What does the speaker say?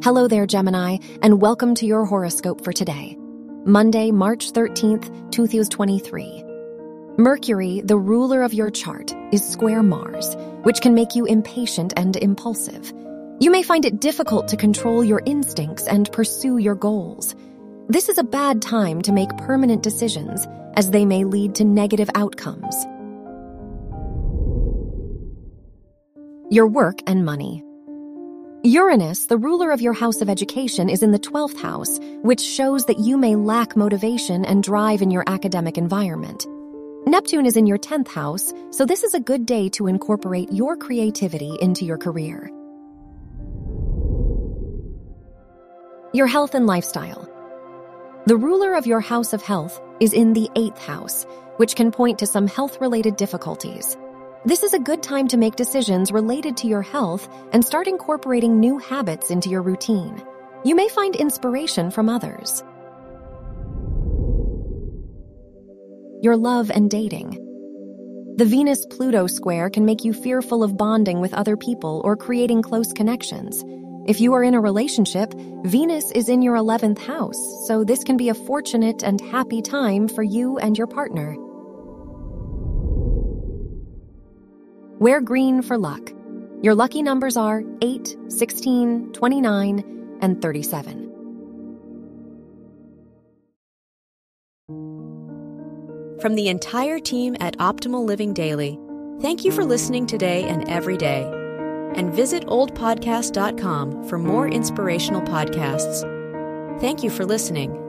Hello there, Gemini, and welcome to your horoscope for today, Monday, March 13th, 2023. Mercury, the ruler of your chart, is square Mars, which can make you impatient and impulsive. You may find it difficult to control your instincts and pursue your goals. This is a bad time to make permanent decisions, as they may lead to negative outcomes. Your work and money. Uranus, the ruler of your house of education, is in the 12th house, which shows that you may lack motivation and drive in your academic environment. Neptune is in your 10th house, so this is a good day to incorporate your creativity into your career. Your health and lifestyle. The ruler of your house of health is in the 8th house, which can point to some health related difficulties. This is a good time to make decisions related to your health and start incorporating new habits into your routine. You may find inspiration from others. Your love and dating. The Venus Pluto square can make you fearful of bonding with other people or creating close connections. If you are in a relationship, Venus is in your 11th house, so this can be a fortunate and happy time for you and your partner. Wear green for luck. Your lucky numbers are 8, 16, 29, and 37. From the entire team at Optimal Living Daily, thank you for listening today and every day. And visit oldpodcast.com for more inspirational podcasts. Thank you for listening.